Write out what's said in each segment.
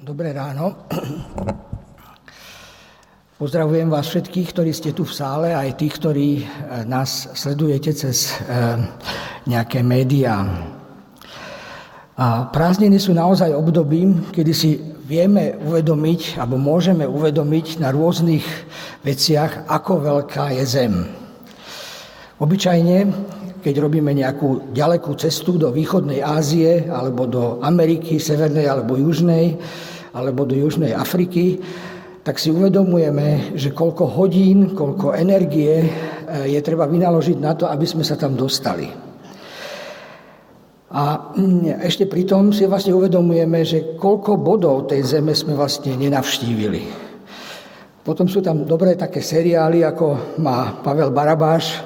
Dobré ráno. Pozdravujem vás všetkých, ktorí ste tu v sále, aj tých, ktorí e, nás sledujete cez e, nejaké médiá. A prázdniny sú naozaj obdobím, kedy si vieme uvedomiť, alebo môžeme uvedomiť na rôznych veciach, ako veľká je Zem. Obyčajne, keď robíme nejakú ďalekú cestu do východnej Ázie, alebo do Ameriky, severnej alebo južnej, alebo do Južnej Afriky, tak si uvedomujeme, že koľko hodín, koľko energie eh, je treba vynaložiť na to, aby sme sa tam dostali. A mm, ešte pritom si vlastne uvedomujeme, že koľko bodov tej zeme sme vlastne nenavštívili. Potom sú tam dobré také seriály, ako má Pavel Barabáš,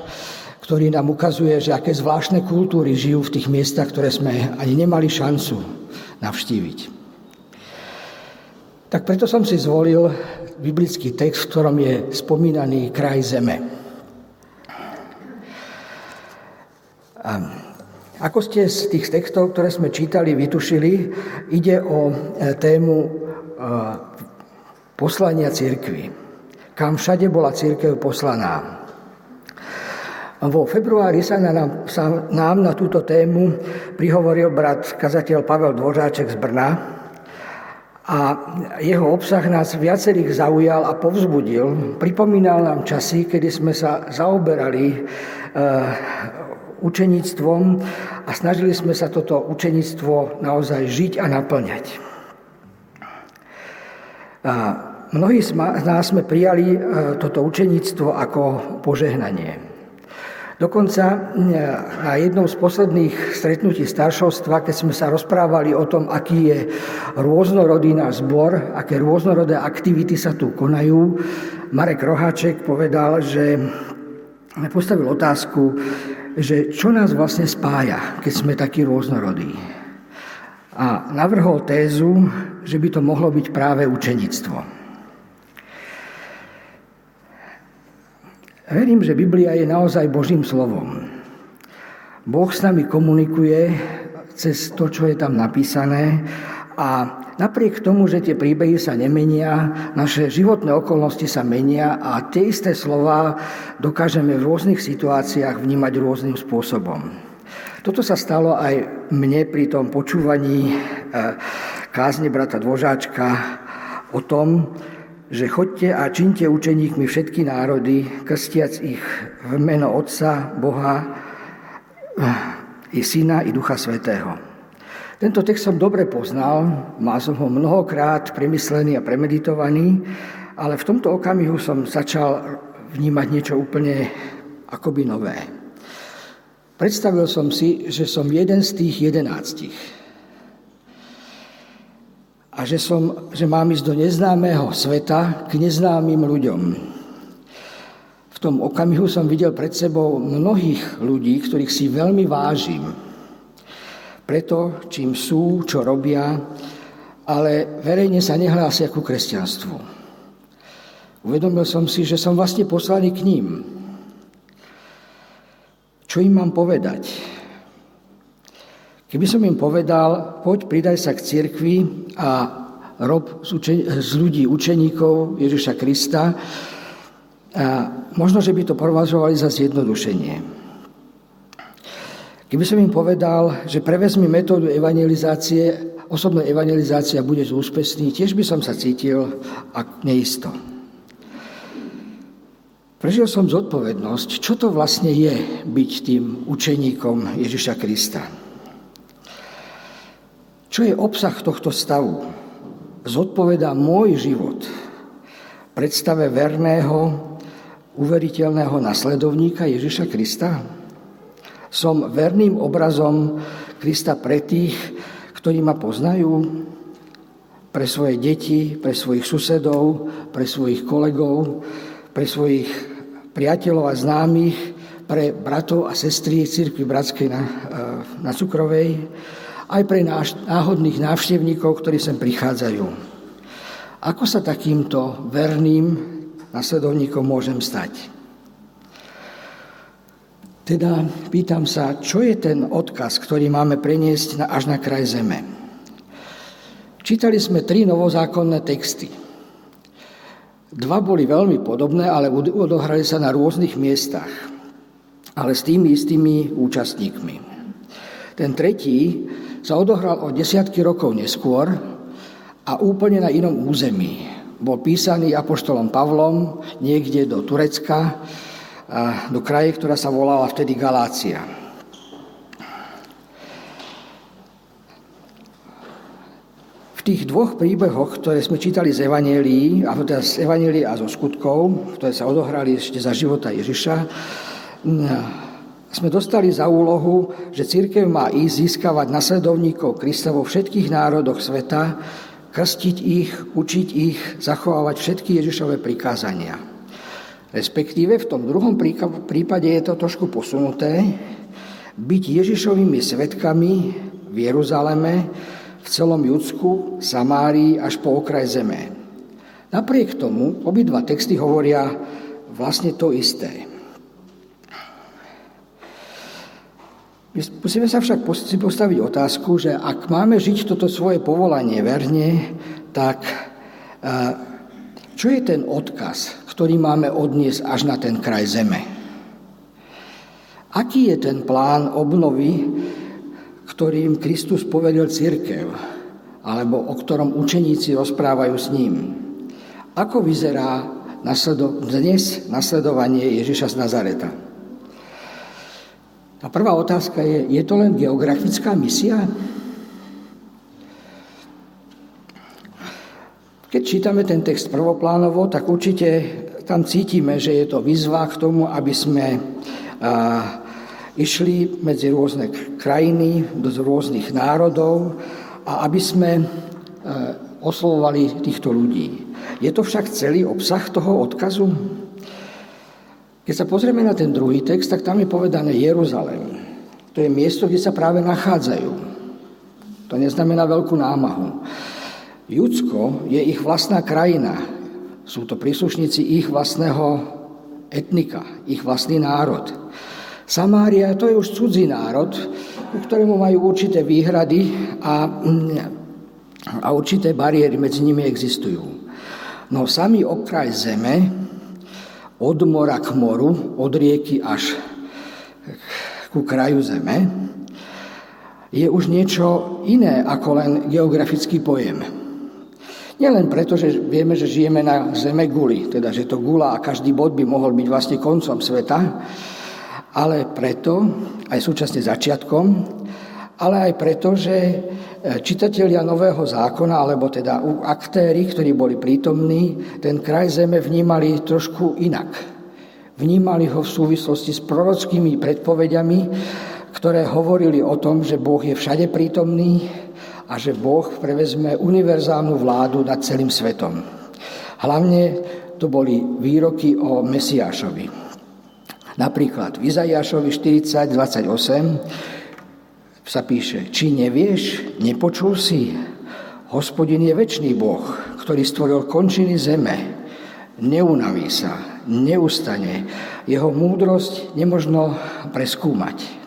ktorý nám ukazuje, že aké zvláštne kultúry žijú v tých miestach, ktoré sme ani nemali šancu navštíviť. Tak preto som si zvolil biblický text, v ktorom je spomínaný kraj zeme. A ako ste z tých textov, ktoré sme čítali, vytušili, ide o e, tému e, poslania církvy. Kam všade bola církev poslaná. Vo februári sa nám, sa nám na túto tému prihovoril brat kazateľ Pavel Dvořáček z Brna, a jeho obsah nás viacerých zaujal a povzbudil. Pripomínal nám časy, kedy sme sa zaoberali e, učeníctvom a snažili sme sa toto učeníctvo naozaj žiť a naplňať. A mnohí z nás sme prijali e, toto učeníctvo ako požehnanie. Dokonca na jednom z posledných stretnutí staršovstva, keď sme sa rozprávali o tom, aký je rôznorodý náš zbor, aké rôznorodé aktivity sa tu konajú, Marek Roháček povedal, že postavil otázku, že čo nás vlastne spája, keď sme takí rôznorodí. A navrhol tézu, že by to mohlo byť práve učenictvo. Verím, že Biblia je naozaj Božím slovom. Boh s nami komunikuje cez to, čo je tam napísané a napriek tomu, že tie príbehy sa nemenia, naše životné okolnosti sa menia a tie isté slova dokážeme v rôznych situáciách vnímať rôznym spôsobom. Toto sa stalo aj mne pri tom počúvaní eh, kázne brata Dvožáčka o tom, že chodte a činte učeníkmi všetky národy, krstiac ich v meno Otca, Boha, i Syna, i Ducha Svetého. Tento text som dobre poznal, mal som ho mnohokrát premyslený a premeditovaný, ale v tomto okamihu som začal vnímať niečo úplne akoby nové. Predstavil som si, že som jeden z tých jedenáctich a že, som, že mám ísť do neznámeho sveta k neznámym ľuďom. V tom okamihu som videl pred sebou mnohých ľudí, ktorých si veľmi vážim. Preto, čím sú, čo robia, ale verejne sa nehlásia ku kresťanstvu. Uvedomil som si, že som vlastne poslaný k ním. Čo im mám povedať? Keby som im povedal, poď pridaj sa k cirkvi a rob z, učen- z ľudí učeníkov Ježiša Krista, a možno, že by to považovali za zjednodušenie. Keby som im povedal, že prevezmi metódu evangelizácie, osobná evangelizácia bude úspešný, tiež by som sa cítil neisto. Prežil som zodpovednosť, čo to vlastne je byť tým učeníkom Ježiša Krista. Čo je obsah tohto stavu? Zodpovedá môj život predstave verného, uveriteľného nasledovníka Ježiša Krista? Som verným obrazom Krista pre tých, ktorí ma poznajú, pre svoje deti, pre svojich susedov, pre svojich kolegov, pre svojich priateľov a známych, pre bratov a sestry Cirkvi Bratskej na, na Cukrovej, aj pre náhodných návštevníkov, ktorí sem prichádzajú. Ako sa takýmto verným nasledovníkom môžem stať? Teda pýtam sa, čo je ten odkaz, ktorý máme preniesť až na kraj zeme? Čítali sme tri novozákonné texty. Dva boli veľmi podobné, ale odohrali sa na rôznych miestach, ale s tými istými účastníkmi. Ten tretí sa odohral o desiatky rokov neskôr a úplne na inom území. Bol písaný apoštolom Pavlom niekde do Turecka, do kraje, ktorá sa volala vtedy Galácia. tých dvoch príbehoch, ktoré sme čítali z Evangelií, a teda z Evangelií a zo skutkov, ktoré sa odohrali ešte za života Ježiša, sme dostali za úlohu, že církev má ísť získavať nasledovníkov Krista vo všetkých národoch sveta, krstiť ich, učiť ich, zachovávať všetky Ježišové prikázania. Respektíve v tom druhom prípade je to trošku posunuté, byť Ježišovými svetkami v Jeruzaleme, v celom Judsku, Samárii až po okraj zeme. Napriek tomu obidva texty hovoria vlastne to isté. Musíme sa však postaviť otázku, že ak máme žiť toto svoje povolanie verne, tak čo je ten odkaz, ktorý máme odniesť až na ten kraj zeme? Aký je ten plán obnovy, ktorým Kristus povedal církev, alebo o ktorom učeníci rozprávajú s ním. Ako vyzerá dnes nasledovanie Ježiša z Nazareta? A prvá otázka je, je to len geografická misia? Keď čítame ten text prvoplánovo, tak určite tam cítime, že je to výzva k tomu, aby sme išli medzi rôzne krajiny, do rôznych národov a aby sme oslovovali týchto ľudí. Je to však celý obsah toho odkazu? Keď sa pozrieme na ten druhý text, tak tam je povedané Jeruzalém. To je miesto, kde sa práve nachádzajú. To neznamená veľkú námahu. Judsko je ich vlastná krajina. Sú to príslušníci ich vlastného etnika, ich vlastný národ. Samária to je už cudzí národ, ku ktorému majú určité výhrady a, a určité bariéry medzi nimi existujú. No samý okraj zeme, od mora k moru, od rieky až ku kraju zeme, je už niečo iné ako len geografický pojem. Nielen preto, že vieme, že žijeme na zeme guli, teda že to gula a každý bod by mohol byť vlastne koncom sveta, ale preto, aj súčasne začiatkom, ale aj preto, že e, čitatelia Nového zákona, alebo teda aktéry, ktorí boli prítomní, ten kraj zeme vnímali trošku inak. Vnímali ho v súvislosti s prorockými predpovediami, ktoré hovorili o tom, že Boh je všade prítomný a že Boh prevezme univerzálnu vládu nad celým svetom. Hlavne to boli výroky o Mesiášovi. Napríklad v Izajašovi 40, 28 sa píše, či nevieš, nepočul si, hospodin je väčší Boh, ktorý stvoril končiny zeme, neunaví sa, neustane, jeho múdrosť nemožno preskúmať.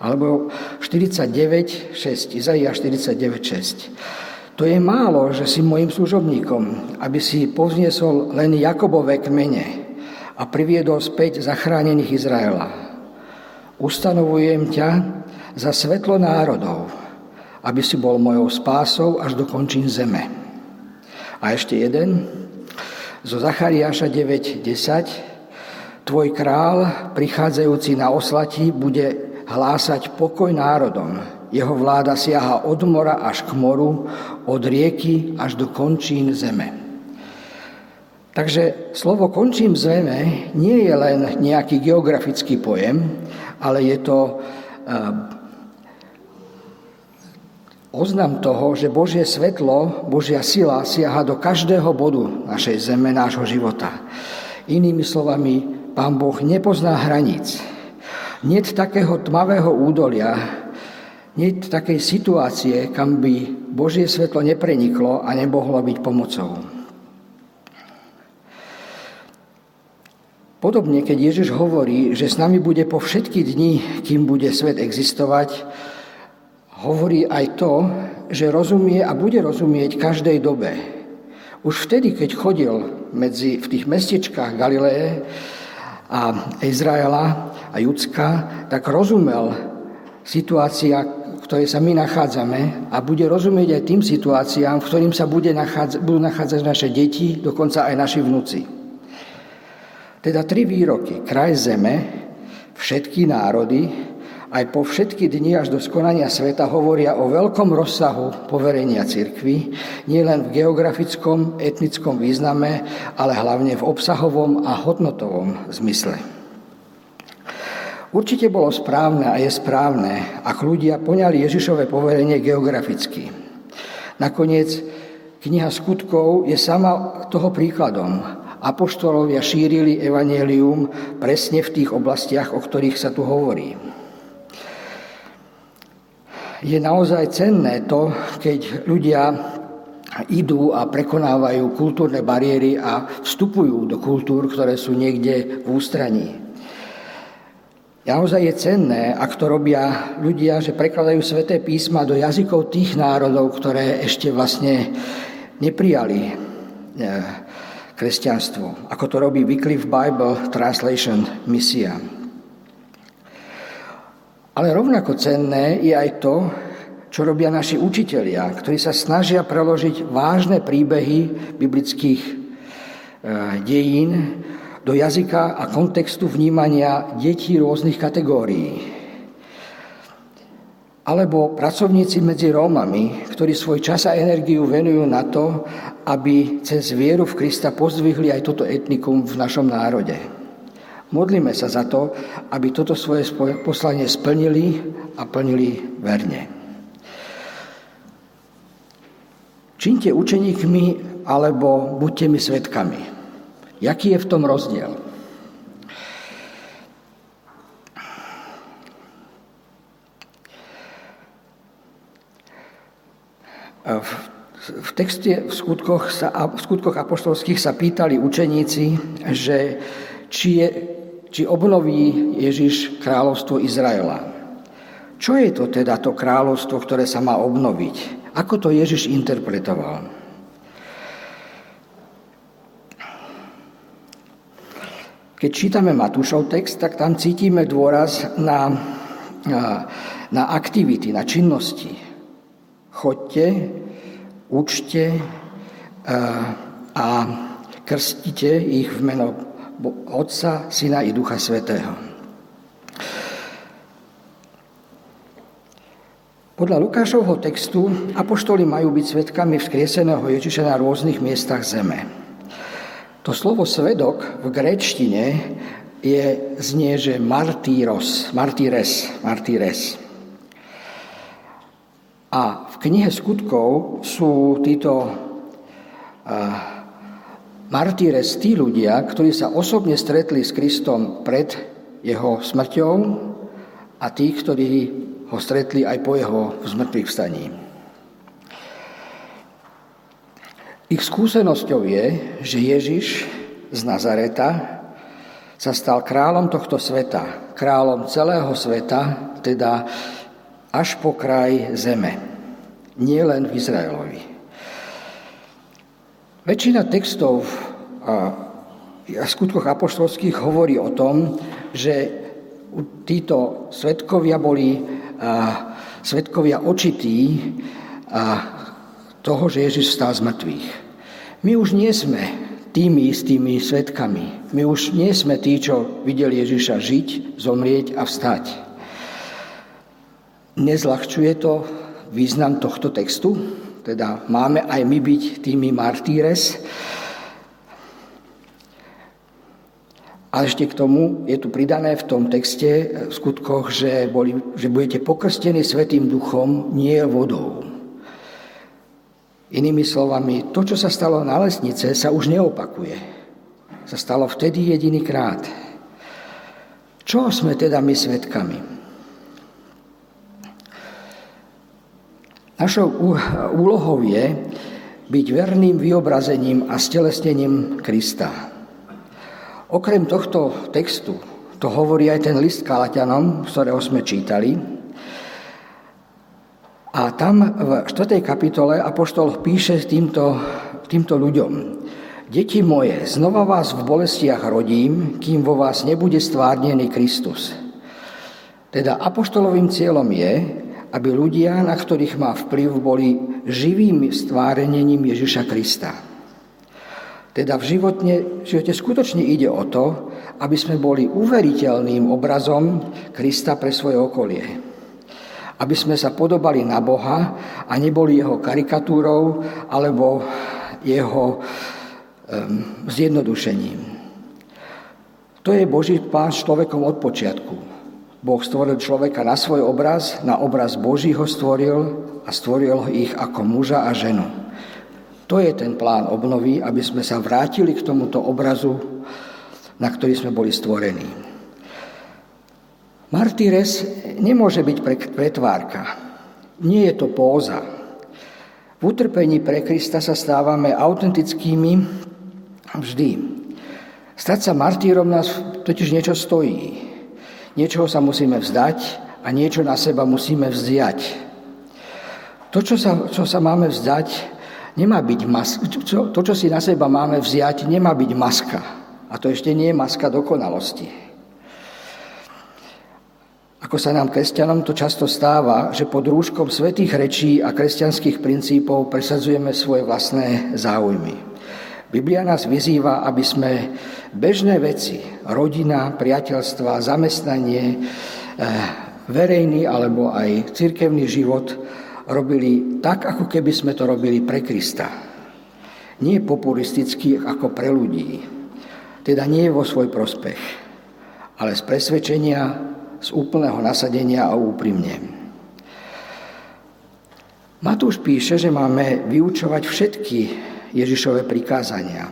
Alebo 49, 6, Izaia 49, 6. To je málo, že si mojim služobníkom, aby si povzniesol len Jakobové kmene, a priviedol späť zachránených Izraela. Ustanovujem ťa za svetlo národov, aby si bol mojou spásou až do končín zeme. A ešte jeden, zo Zachariáša 9.10. Tvoj král, prichádzajúci na oslati, bude hlásať pokoj národom. Jeho vláda siaha od mora až k moru, od rieky až do končín zeme. Takže slovo končím zeme nie je len nejaký geografický pojem, ale je to eh, oznam toho, že Božie svetlo, Božia sila siaha do každého bodu našej zeme, nášho života. Inými slovami, Pán Boh nepozná hraníc. Nie takého tmavého údolia, nie takej situácie, kam by Božie svetlo nepreniklo a nemohlo byť pomocou. Podobne, keď Ježiš hovorí, že s nami bude po všetky dni, kým bude svet existovať, hovorí aj to, že rozumie a bude rozumieť každej dobe. Už vtedy, keď chodil medzi, v tých mestečkách Galileje a Izraela a Judska, tak rozumel situácia, v ktorej sa my nachádzame a bude rozumieť aj tým situáciám, v ktorým sa bude nachádza, budú nachádzať naše deti, dokonca aj naši vnúci. Teda tri výroky. Kraj zeme, všetky národy, aj po všetky dni až do skonania sveta hovoria o veľkom rozsahu poverenia cirkvy, nielen v geografickom, etnickom význame, ale hlavne v obsahovom a hodnotovom zmysle. Určite bolo správne a je správne, ak ľudia poňali Ježišové poverenie geograficky. Nakoniec kniha skutkov je sama toho príkladom. Apoštolovia šírili evanelium presne v tých oblastiach, o ktorých sa tu hovorí je naozaj cenné to, keď ľudia idú a prekonávajú kultúrne bariéry a vstupujú do kultúr, ktoré sú niekde v ústraní. Naozaj je cenné, ak to robia ľudia, že prekladajú sveté písma do jazykov tých národov, ktoré ešte vlastne neprijali e, kresťanstvo, ako to robí Wycliffe Bible Translation misia. Ale rovnako cenné je aj to, čo robia naši učitelia, ktorí sa snažia preložiť vážne príbehy biblických e, dejín do jazyka a kontextu vnímania detí rôznych kategórií. Alebo pracovníci medzi Rómami, ktorí svoj čas a energiu venujú na to, aby cez vieru v Krista pozdvihli aj toto etnikum v našom národe. Modlíme sa za to, aby toto svoje poslanie splnili a plnili verne. Čiňte učeníkmi alebo buďte mi svetkami. Jaký je v tom rozdiel? V texte v skutkoch, sa, v skutkoch apoštolských sa pýtali učeníci, že či je či obnoví Ježiš kráľovstvo Izraela. Čo je to teda to kráľovstvo, ktoré sa má obnoviť? Ako to Ježiš interpretoval? Keď čítame Matúšov text, tak tam cítime dôraz na, na, na aktivity, na činnosti. Chodte, učte a krstite ich v meno Otca, Syna i Ducha Svetého. Podľa Lukášovho textu apoštoli majú byť svetkami vzkrieseného Ježiša na rôznych miestach zeme. To slovo svedok v gréčtine je, znie, že martíros, martíres, martíres. A v knihe skutkov sú títo uh, Martýres tí ľudia, ktorí sa osobne stretli s Kristom pred jeho smrťou a tí, ktorí ho stretli aj po jeho zmrtvých vstaní. Ich skúsenosťou je, že Ježiš z Nazareta sa stal kráľom tohto sveta, kráľom celého sveta, teda až po kraj zeme, nie len v Izraelovi. Väčšina textov a skutkoch apoštolských hovorí o tom, že títo svetkovia boli svetkovia očití a toho, že Ježiš stál z mŕtvych. My už nie sme tými istými svetkami. My už nie sme tí, čo videli Ježiša žiť, zomrieť a vstať. Nezľahčuje to význam tohto textu? Teda máme aj my byť tými martýres. A ešte k tomu je tu pridané v tom texte v skutkoch, že, boli, že budete pokrstení Svetým duchom, nie vodou. Inými slovami, to, čo sa stalo na lesnice, sa už neopakuje. Sa stalo vtedy jediný krát. Čo sme teda my svetkami? Našou úlohou je byť verným vyobrazením a stelesnením Krista. Okrem tohto textu, to hovorí aj ten list Kalatianom, z ktorého sme čítali, A tam v 4. kapitole Apoštol píše týmto, týmto ľuďom. Deti moje, znova vás v bolestiach rodím, kým vo vás nebude stvárnený Kristus. Teda apoštolovým cieľom je, aby ľudia, na ktorých má vplyv, boli živým stvárením Ježiša Krista. Teda v živote, v živote skutočne ide o to, aby sme boli uveriteľným obrazom Krista pre svoje okolie aby sme sa podobali na Boha a neboli jeho karikatúrou alebo jeho um, zjednodušením. To je Boží plán s človekom od počiatku. Boh stvoril človeka na svoj obraz, na obraz Boží ho stvoril a stvoril ich ako muža a ženu. To je ten plán obnovy, aby sme sa vrátili k tomuto obrazu, na ktorý sme boli stvorení. Martýres nemôže byť pretvárka. Nie je to póza. V utrpení pre Krista sa stávame autentickými vždy. Stať sa martýrom nás totiž niečo stojí. Niečoho sa musíme vzdať a niečo na seba musíme vzdať. To, čo sa, čo sa máme vzdať, nemá byť mas- to, čo si na seba máme vziať, nemá byť maska. A to ešte nie je maska dokonalosti. Ako sa nám kresťanom to často stáva, že pod rúškom svetých rečí a kresťanských princípov presadzujeme svoje vlastné záujmy. Biblia nás vyzýva, aby sme bežné veci, rodina, priateľstva, zamestnanie, eh, verejný alebo aj cirkevný život robili tak, ako keby sme to robili pre Krista. Nie populisticky ako pre ľudí, teda nie vo svoj prospech, ale z presvedčenia, z úplného nasadenia a úprimne. Matúš píše, že máme vyučovať všetky Ježišové prikázania.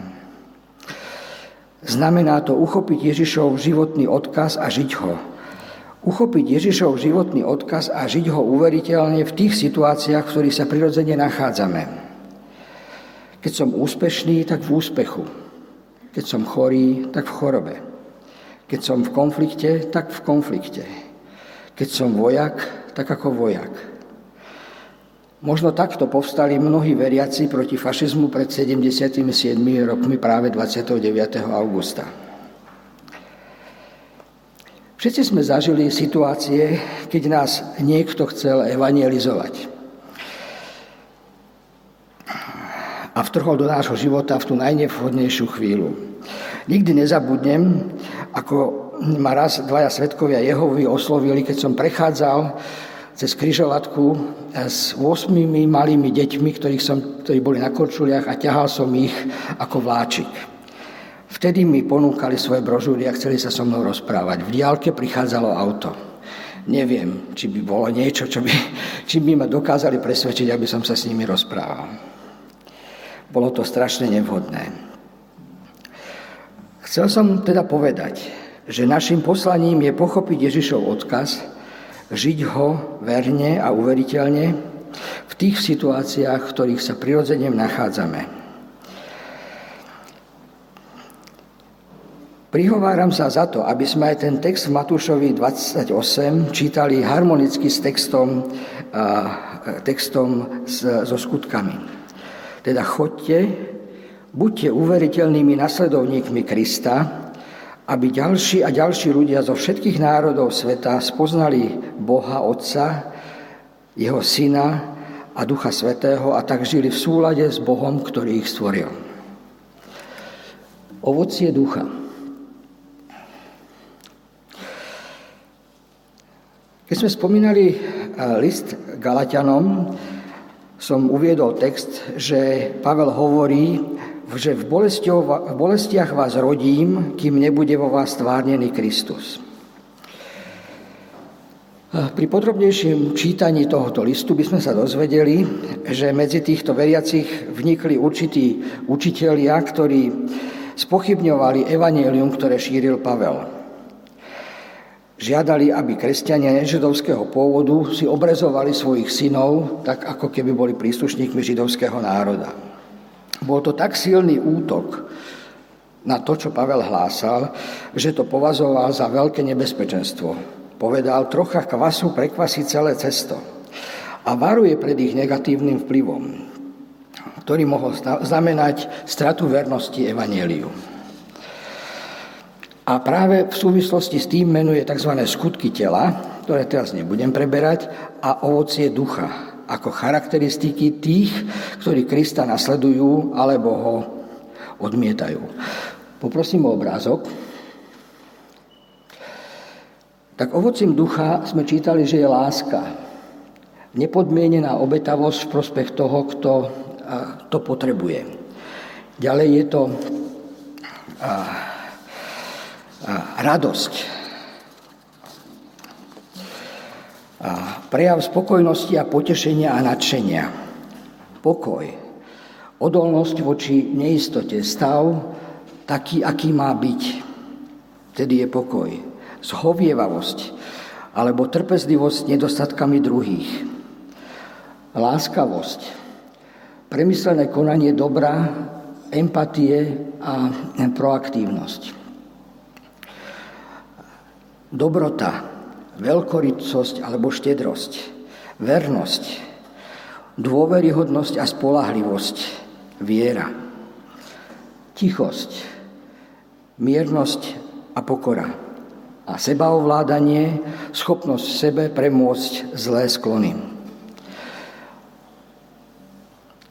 Znamená to uchopiť Ježišov životný odkaz a žiť ho. Uchopiť Ježišov životný odkaz a žiť ho uveriteľne v tých situáciách, v ktorých sa prirodzene nachádzame. Keď som úspešný, tak v úspechu. Keď som chorý, tak v chorobe. Keď som v konflikte, tak v konflikte. Keď som vojak, tak ako vojak. Možno takto povstali mnohí veriaci proti fašizmu pred 77 rokmi práve 29. augusta. Všetci sme zažili situácie, keď nás niekto chcel evangelizovať. A vtrhol do nášho života v tú najnevhodnejšiu chvíľu. Nikdy nezabudnem, ako ma raz dvaja svetkovia Jehovi oslovili, keď som prechádzal cez kryžovatku s 8 malými deťmi, ktorých som, ktorí boli na korčuliach a ťahal som ich ako vláčik. Vtedy mi ponúkali svoje brožúry a chceli sa so mnou rozprávať. V diálke prichádzalo auto. Neviem, či by bolo niečo, čo by, či by ma dokázali presvedčiť, aby som sa s nimi rozprával. Bolo to strašne nevhodné. Chcel som teda povedať, že našim poslaním je pochopiť Ježišov odkaz, žiť ho verne a uveriteľne v tých situáciách, v ktorých sa prirodzene nachádzame. Prihováram sa za to, aby sme aj ten text v Matúšovi 28 čítali harmonicky s textom, textom so skutkami. Teda chodte Buďte uveriteľnými nasledovníkmi Krista, aby ďalší a ďalší ľudia zo všetkých národov sveta spoznali Boha Otca, Jeho Syna a Ducha Svetého a tak žili v súlade s Bohom, ktorý ich stvoril. Ovocie ducha. Keď sme spomínali eh, list Galatianom, som uviedol text, že Pavel hovorí, že v, v bolestiach vás rodím, kým nebude vo vás tvárnený Kristus. Pri podrobnejším čítaní tohoto listu by sme sa dozvedeli, že medzi týchto veriacich vnikli určití učitelia, ktorí spochybňovali evanelium, ktoré šíril Pavel. Žiadali, aby kresťania nežidovského pôvodu si obrezovali svojich synov, tak ako keby boli príslušníkmi židovského národa. Bol to tak silný útok na to, čo Pavel hlásal, že to považoval za veľké nebezpečenstvo. Povedal, trocha kvasu prekvasí celé cesto. a varuje pred ich negatívnym vplyvom, ktorý mohol znamenať stratu vernosti Evangeliu. A práve v súvislosti s tým menuje tzv. skutky tela, ktoré teraz nebudem preberať, a ovocie ducha, ako charakteristiky tých, ktorí Krista nasledujú alebo ho odmietajú. Poprosím o obrázok. Tak ovocím ducha sme čítali, že je láska. Nepodmienená obetavosť v prospech toho, kto to potrebuje. Ďalej je to radosť. A prejav spokojnosti a potešenia a nadšenia. Pokoj. Odolnosť voči neistote. Stav taký, aký má byť. Tedy je pokoj. Zhovievavosť alebo trpezlivosť nedostatkami druhých. Láskavosť. Premyslené konanie dobra, empatie a proaktívnosť dobrota, veľkorysosť alebo štedrosť, vernosť, dôveryhodnosť a spolahlivosť, viera, tichosť, miernosť a pokora. A sebaovládanie, schopnosť v sebe premôcť zlé sklony.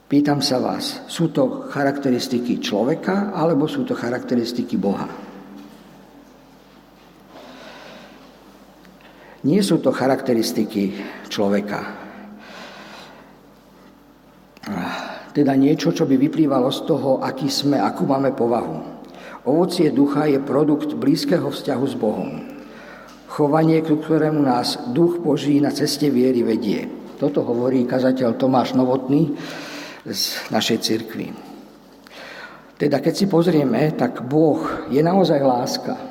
Pýtam sa vás, sú to charakteristiky človeka alebo sú to charakteristiky Boha? Nie sú to charakteristiky človeka. Teda niečo, čo by vyplývalo z toho, aký sme, akú máme povahu. Ovocie ducha je produkt blízkeho vzťahu s Bohom. Chovanie, ku ktorému nás duch Boží na ceste viery vedie. Toto hovorí kazateľ Tomáš Novotný z našej cirkvi. Teda keď si pozrieme, tak Boh je naozaj láska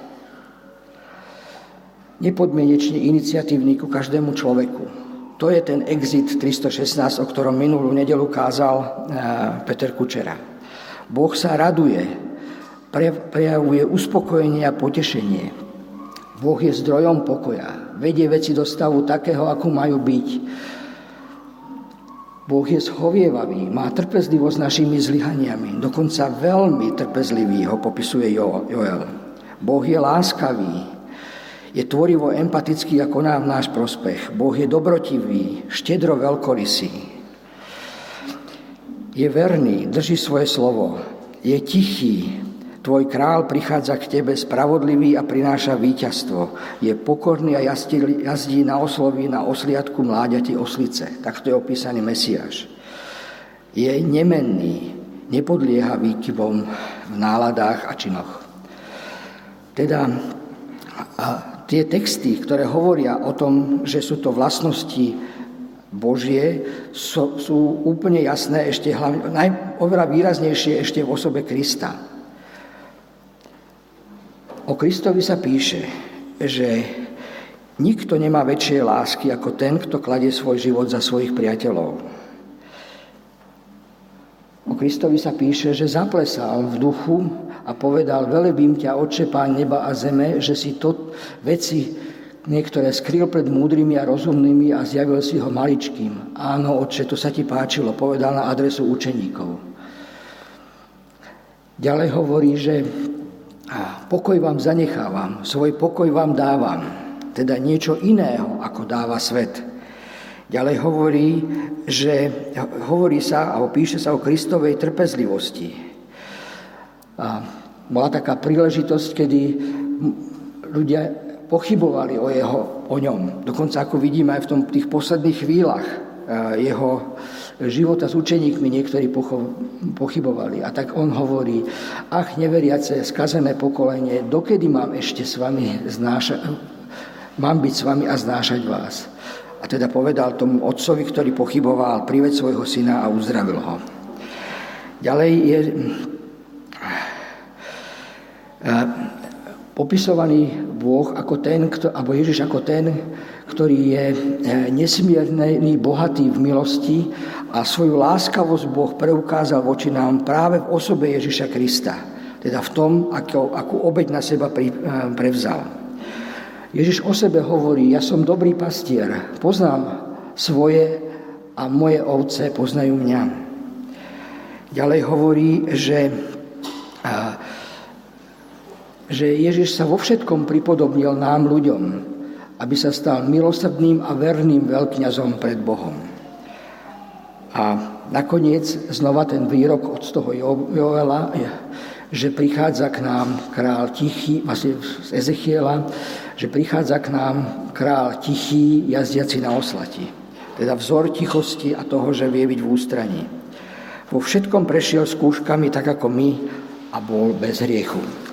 nepodmienečne iniciatívny ku každému človeku. To je ten exit 316, o ktorom minulú nedelu kázal eh, Peter Kučera. Boh sa raduje, prejavuje uspokojenie a potešenie. Boh je zdrojom pokoja, vedie veci do stavu takého, ako majú byť. Boh je schovievavý, má trpezlivosť s našimi zlyhaniami, dokonca veľmi trpezlivý ho popisuje Joel. Boh je láskavý, je tvorivo empatický a koná v náš prospech. Boh je dobrotivý, štedro veľkorysý. Je verný, drží svoje slovo. Je tichý, tvoj král prichádza k tebe spravodlivý a prináša víťazstvo. Je pokorný a jazdí, na osloví na osliadku mláďati oslice. Takto je opísaný Mesiáš. Je nemenný, nepodlieha výkyvom v náladách a činoch. Teda a tie texty, ktoré hovoria o tom, že sú to vlastnosti Božie, sú, sú úplne jasné, ešte hlavne, naj, oveľa výraznejšie ešte v osobe Krista. O Kristovi sa píše, že nikto nemá väčšie lásky ako ten, kto kladie svoj život za svojich priateľov. O Kristovi sa píše, že zaplesal v duchu a povedal, velebím ťa, Otče, Pán neba a zeme, že si to veci niektoré skryl pred múdrymi a rozumnými a zjavil si ho maličkým. Áno, Otče, to sa ti páčilo, povedal na adresu učeníkov. Ďalej hovorí, že pokoj vám zanechávam, svoj pokoj vám dávam, teda niečo iného, ako dáva svet. Ďalej hovorí, že hovorí sa, alebo píše sa o Kristovej trpezlivosti. A bola taká príležitosť, kedy ľudia pochybovali o, jeho, o ňom. Dokonca ako vidíme aj v tom, tých posledných chvíľach e, jeho života s učeníkmi niektorí pochybovali. A tak on hovorí, ach, neveriace, skazené pokolenie, dokedy mám ešte s vami znášať, mám byť s vami a znášať vás. A teda povedal tomu otcovi, ktorý pochyboval, prived svojho syna a uzdravil ho. Ďalej je popisovaný Boh ako ten, alebo Ježiš ako ten, ktorý je e, nesmierný, bohatý v milosti a svoju láskavosť Boh preukázal voči nám práve v osobe Ježiša Krista. Teda v tom, ako, akú obeď na seba pri, e, prevzal. Ježiš o sebe hovorí, ja som dobrý pastier, poznám svoje a moje ovce poznajú mňa. Ďalej hovorí, že, že Ježiš sa vo všetkom pripodobnil nám ľuďom, aby sa stal milosrdným a verným veľkňazom pred Bohom. A nakoniec znova ten výrok od toho Joela, že prichádza k nám král tichý, vlastne z Ezechiela, že prichádza k nám král tichý, jazdiaci na oslati. Teda vzor tichosti a toho, že vie byť v ústraní. Vo všetkom prešiel skúškami tak ako my a bol bez hriechu.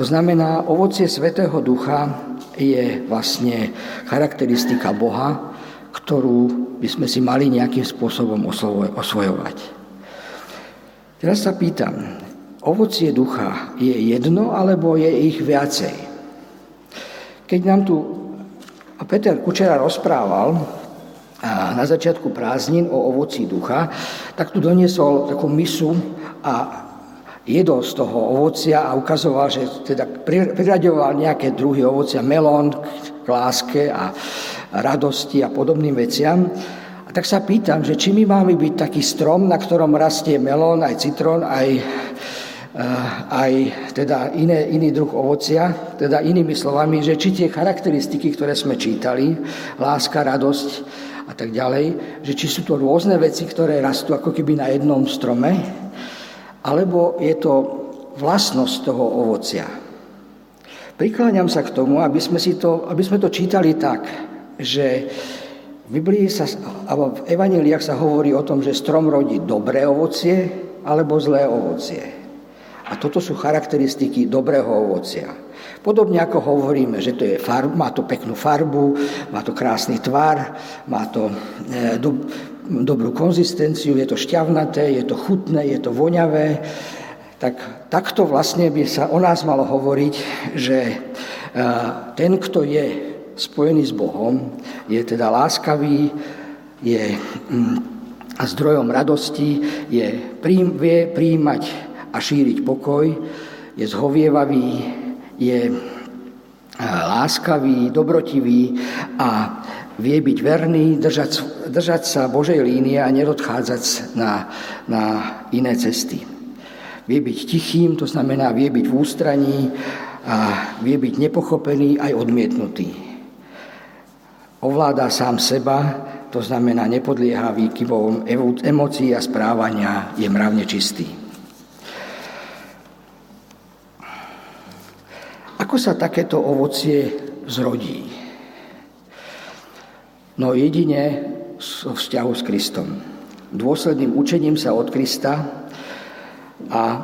To znamená, ovocie Svetého Ducha je vlastne charakteristika Boha, ktorú by sme si mali nejakým spôsobom osvojovať. Teraz sa pýtam, ovocie ducha je jedno, alebo je ich viacej? Keď nám tu Peter Kučera rozprával na začiatku prázdnin o ovoci ducha, tak tu doniesol takú misu a jedol z toho ovocia a ukazoval, že teda priraďoval nejaké druhy ovocia, melón k láske a radosti a podobným veciam. A tak sa pýtam, že či my máme byť taký strom, na ktorom rastie melón, aj citrón, aj aj teda iné, iný druh ovocia, teda inými slovami, že či tie charakteristiky, ktoré sme čítali, láska, radosť a tak ďalej, že či sú to rôzne veci, ktoré rastú ako keby na jednom strome, alebo je to vlastnosť toho ovocia. Prikláňam sa k tomu, aby sme, si to, aby sme to čítali tak, že v Biblii sa, alebo v Evaneliách sa hovorí o tom, že strom rodí dobré ovocie alebo zlé ovocie. A toto sú charakteristiky dobrého ovocia. Podobne ako hovoríme, že to je farb, má to peknú farbu, má to krásny tvar, má to e, do, dobrú konzistenciu, je to šťavnaté, je to chutné, je to voňavé, tak takto vlastne by sa o nás malo hovoriť, že e, ten, kto je spojený s Bohom, je teda láskavý, je mm, zdrojom radosti, je, vie príjmať a šíriť pokoj, je zhovievavý, je láskavý, dobrotivý a vie byť verný, držať, držať sa Božej línie a nedodchádzať na, na iné cesty. Vie byť tichým, to znamená vie byť v ústraní a vie byť nepochopený aj odmietnutý. Ovláda sám seba, to znamená nepodlieha výkyvom emócií a správania, je mravne čistý. Ako sa takéto ovocie zrodí? No jedine so vzťahu s Kristom. Dôsledným učením sa od Krista a e,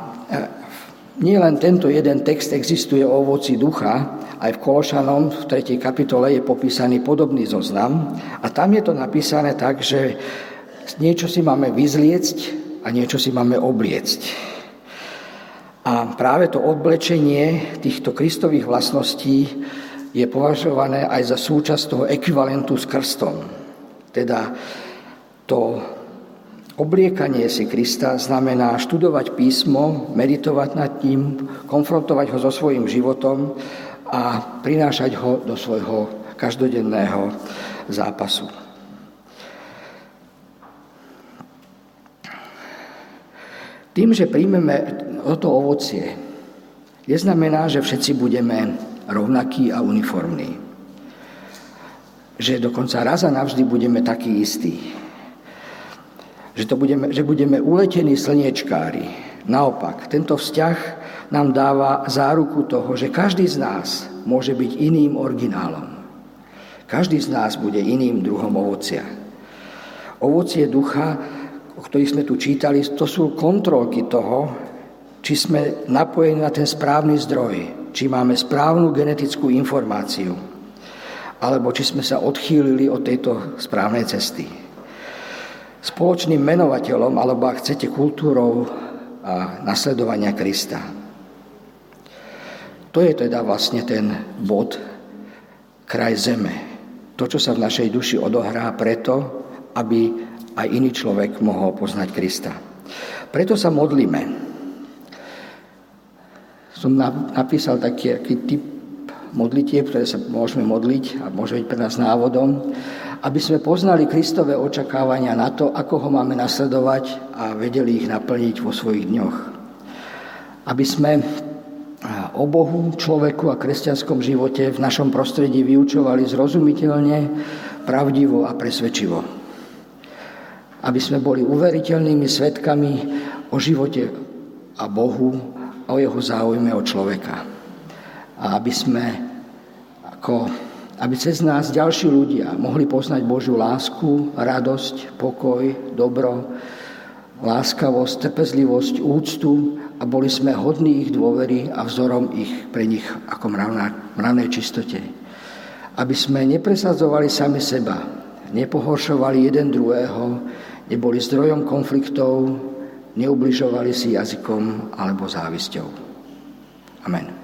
nie len tento jeden text existuje o ovoci ducha, aj v Kološanom v 3. kapitole je popísaný podobný zoznam a tam je to napísané tak, že niečo si máme vyzliecť a niečo si máme obliecť. A práve to oblečenie týchto kristových vlastností je považované aj za súčasť toho ekvivalentu s krstom. Teda to obliekanie si Krista znamená študovať písmo, meditovať nad ním, konfrontovať ho so svojím životom a prinášať ho do svojho každodenného zápasu. Tým, že príjmeme toto ovocie neznamená, že všetci budeme rovnakí a uniformní. Že dokonca raz a navždy budeme takí istí. Že, to budeme, že budeme uletení slniečkári. Naopak, tento vzťah nám dáva záruku toho, že každý z nás môže byť iným originálom. Každý z nás bude iným druhom ovocia. Ovocie ducha, o ktorých sme tu čítali, to sú kontrolky toho, či sme napojení na ten správny zdroj, či máme správnu genetickú informáciu, alebo či sme sa odchýlili od tejto správnej cesty. Spoločným menovateľom, alebo ak chcete, kultúrou a nasledovania Krista. To je teda vlastne ten bod, kraj zeme. To, čo sa v našej duši odohrá preto, aby aj iný človek mohol poznať Krista. Preto sa modlíme som napísal taký, taký typ modlitieb, ktoré sa môžeme modliť a môže byť pre nás návodom. aby sme poznali Kristové očakávania na to, ako ho máme nasledovať a vedeli ich naplniť vo svojich dňoch. Aby sme o Bohu, človeku a kresťanskom živote v našom prostredí vyučovali zrozumiteľne, pravdivo a presvedčivo. Aby sme boli uveriteľnými svetkami o živote a Bohu o jeho záujme o človeka. A aby sme ako, aby cez nás ďalší ľudia mohli poznať Božiu lásku, radosť, pokoj, dobro, láskavosť, trpezlivosť, úctu a boli sme hodní ich dôvery a vzorom ich pre nich ako mravnej čistote. Aby sme nepresadzovali sami seba, nepohoršovali jeden druhého, neboli zdrojom konfliktov, neubližovali si jazykom alebo závisťou. Amen.